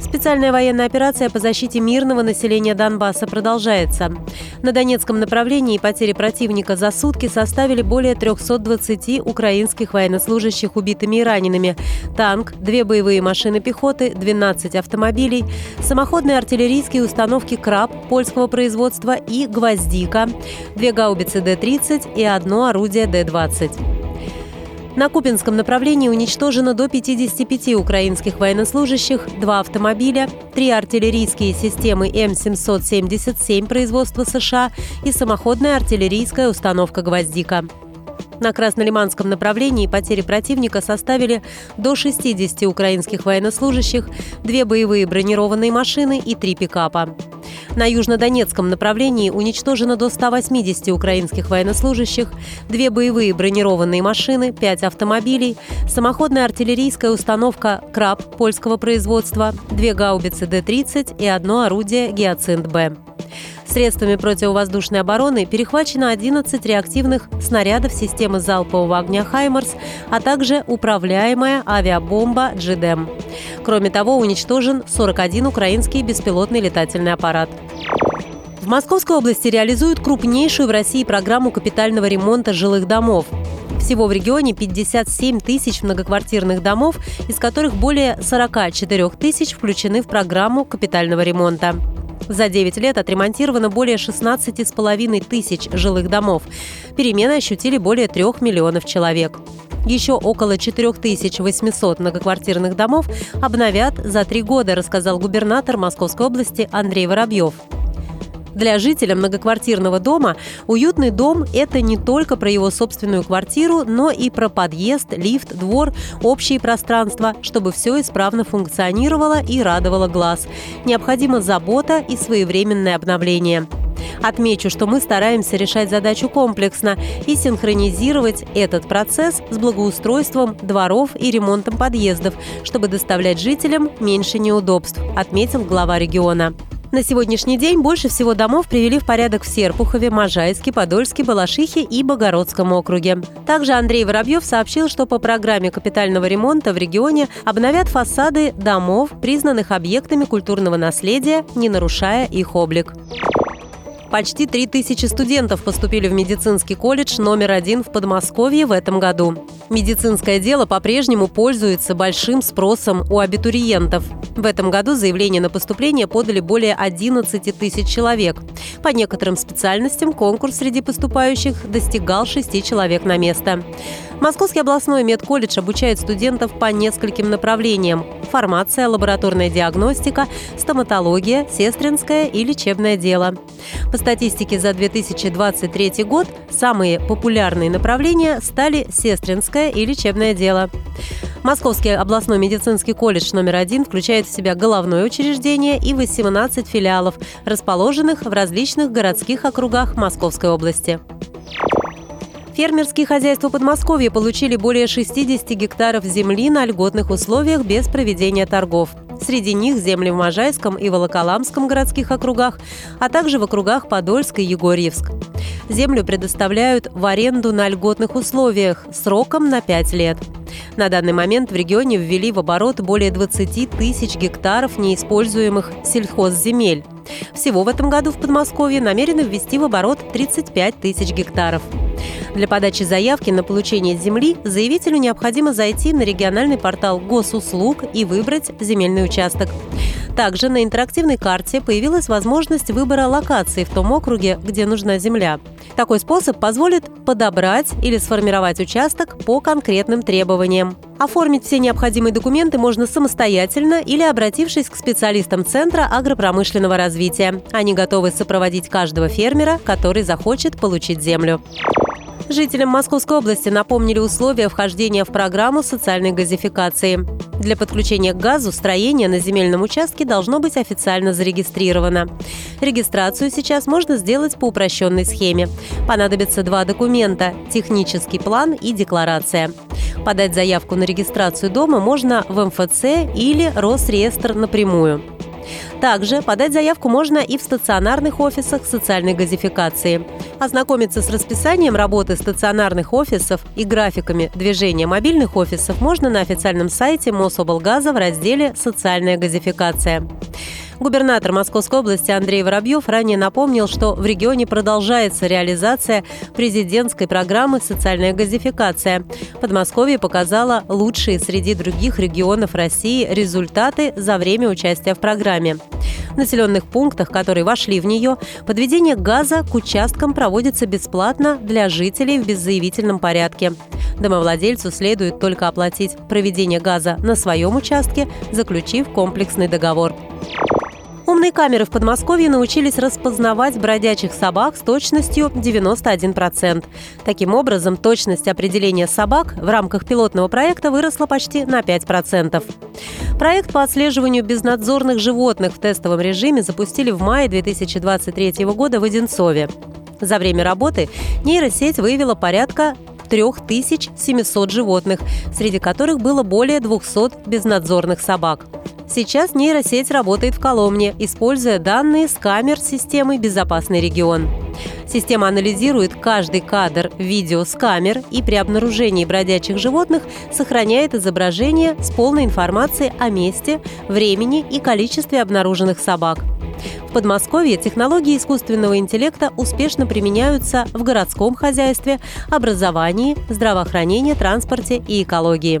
Специальная военная операция по защите мирного населения Донбасса продолжается. На Донецком направлении потери противника за сутки составили более 320 украинских военнослужащих убитыми и ранеными. Танк, две боевые машины пехоты, 12 автомобилей, самоходные артиллерийские установки «Краб» польского производства и «Гвоздика», две гаубицы Д-30 и одно орудие Д-20. На Купинском направлении уничтожено до 55 украинских военнослужащих, два автомобиля, три артиллерийские системы М777 производства США и самоходная артиллерийская установка «Гвоздика». На Краснолиманском направлении потери противника составили до 60 украинских военнослужащих, две боевые бронированные машины и три пикапа. На южнодонецком направлении уничтожено до 180 украинских военнослужащих, две боевые бронированные машины, пять автомобилей, самоходная артиллерийская установка «Краб» польского производства, две гаубицы Д-30 и одно орудие «Гиацинт-Б». Средствами противовоздушной обороны перехвачено 11 реактивных снарядов системы залпового огня «Хаймарс», а также управляемая авиабомба «Джидем». Кроме того, уничтожен 41 украинский беспилотный летательный аппарат. В Московской области реализуют крупнейшую в России программу капитального ремонта жилых домов. Всего в регионе 57 тысяч многоквартирных домов, из которых более 44 тысяч включены в программу капитального ремонта. За 9 лет отремонтировано более 16,5 тысяч жилых домов. Перемены ощутили более 3 миллионов человек. Еще около 4800 многоквартирных домов обновят за три года, рассказал губернатор Московской области Андрей Воробьев. Для жителя многоквартирного дома уютный дом – это не только про его собственную квартиру, но и про подъезд, лифт, двор, общие пространства, чтобы все исправно функционировало и радовало глаз. Необходима забота и своевременное обновление. Отмечу, что мы стараемся решать задачу комплексно и синхронизировать этот процесс с благоустройством дворов и ремонтом подъездов, чтобы доставлять жителям меньше неудобств, отметил глава региона. На сегодняшний день больше всего домов привели в порядок в Серпухове, Можайске, Подольске, Балашихе и Богородском округе. Также Андрей Воробьев сообщил, что по программе капитального ремонта в регионе обновят фасады домов, признанных объектами культурного наследия, не нарушая их облик. Почти 3000 студентов поступили в медицинский колледж номер один в Подмосковье в этом году. Медицинское дело по-прежнему пользуется большим спросом у абитуриентов. В этом году заявление на поступление подали более 11 тысяч человек. По некоторым специальностям конкурс среди поступающих достигал 6 человек на место. Московский областной медколледж обучает студентов по нескольким направлениям – фармация, лабораторная диагностика, стоматология, сестринское и лечебное дело. По статистике за 2023 год самые популярные направления стали сестринское и лечебное дело. Московский областной медицинский колледж номер один включает в себя головное учреждение и 18 филиалов, расположенных в различных городских округах Московской области. Фермерские хозяйства Подмосковья получили более 60 гектаров земли на льготных условиях без проведения торгов. Среди них земли в Можайском и Волоколамском городских округах, а также в округах Подольск и Егорьевск. Землю предоставляют в аренду на льготных условиях сроком на 5 лет. На данный момент в регионе ввели в оборот более 20 тысяч гектаров неиспользуемых сельхозземель. Всего в этом году в Подмосковье намерены ввести в оборот 35 тысяч гектаров. Для подачи заявки на получение земли заявителю необходимо зайти на региональный портал госуслуг и выбрать земельный участок. Также на интерактивной карте появилась возможность выбора локации в том округе, где нужна земля. Такой способ позволит подобрать или сформировать участок по конкретным требованиям. Оформить все необходимые документы можно самостоятельно или обратившись к специалистам Центра агропромышленного развития. Они готовы сопроводить каждого фермера, который захочет получить землю. Жителям Московской области напомнили условия вхождения в программу социальной газификации. Для подключения к газу строение на земельном участке должно быть официально зарегистрировано. Регистрацию сейчас можно сделать по упрощенной схеме. Понадобится два документа – технический план и декларация. Подать заявку на регистрацию дома можно в МФЦ или Росреестр напрямую. Также подать заявку можно и в стационарных офисах социальной газификации. Ознакомиться с расписанием работы стационарных офисов и графиками движения мобильных офисов можно на официальном сайте Мособлгаза в разделе «Социальная газификация». Губернатор Московской области Андрей Воробьев ранее напомнил, что в регионе продолжается реализация президентской программы «Социальная газификация». Подмосковье показало лучшие среди других регионов России результаты за время участия в программе. В населенных пунктах, которые вошли в нее, подведение газа к участкам проводится бесплатно для жителей в беззаявительном порядке. Домовладельцу следует только оплатить проведение газа на своем участке, заключив комплексный договор. Умные камеры в Подмосковье научились распознавать бродячих собак с точностью 91%. Таким образом, точность определения собак в рамках пилотного проекта выросла почти на 5%. Проект по отслеживанию безнадзорных животных в тестовом режиме запустили в мае 2023 года в Одинцове. За время работы нейросеть выявила порядка 3700 животных, среди которых было более 200 безнадзорных собак. Сейчас нейросеть работает в Коломне, используя данные с камер системы «Безопасный регион». Система анализирует каждый кадр видео с камер и при обнаружении бродячих животных сохраняет изображение с полной информацией о месте, времени и количестве обнаруженных собак. В Подмосковье технологии искусственного интеллекта успешно применяются в городском хозяйстве, образовании, здравоохранении, транспорте и экологии.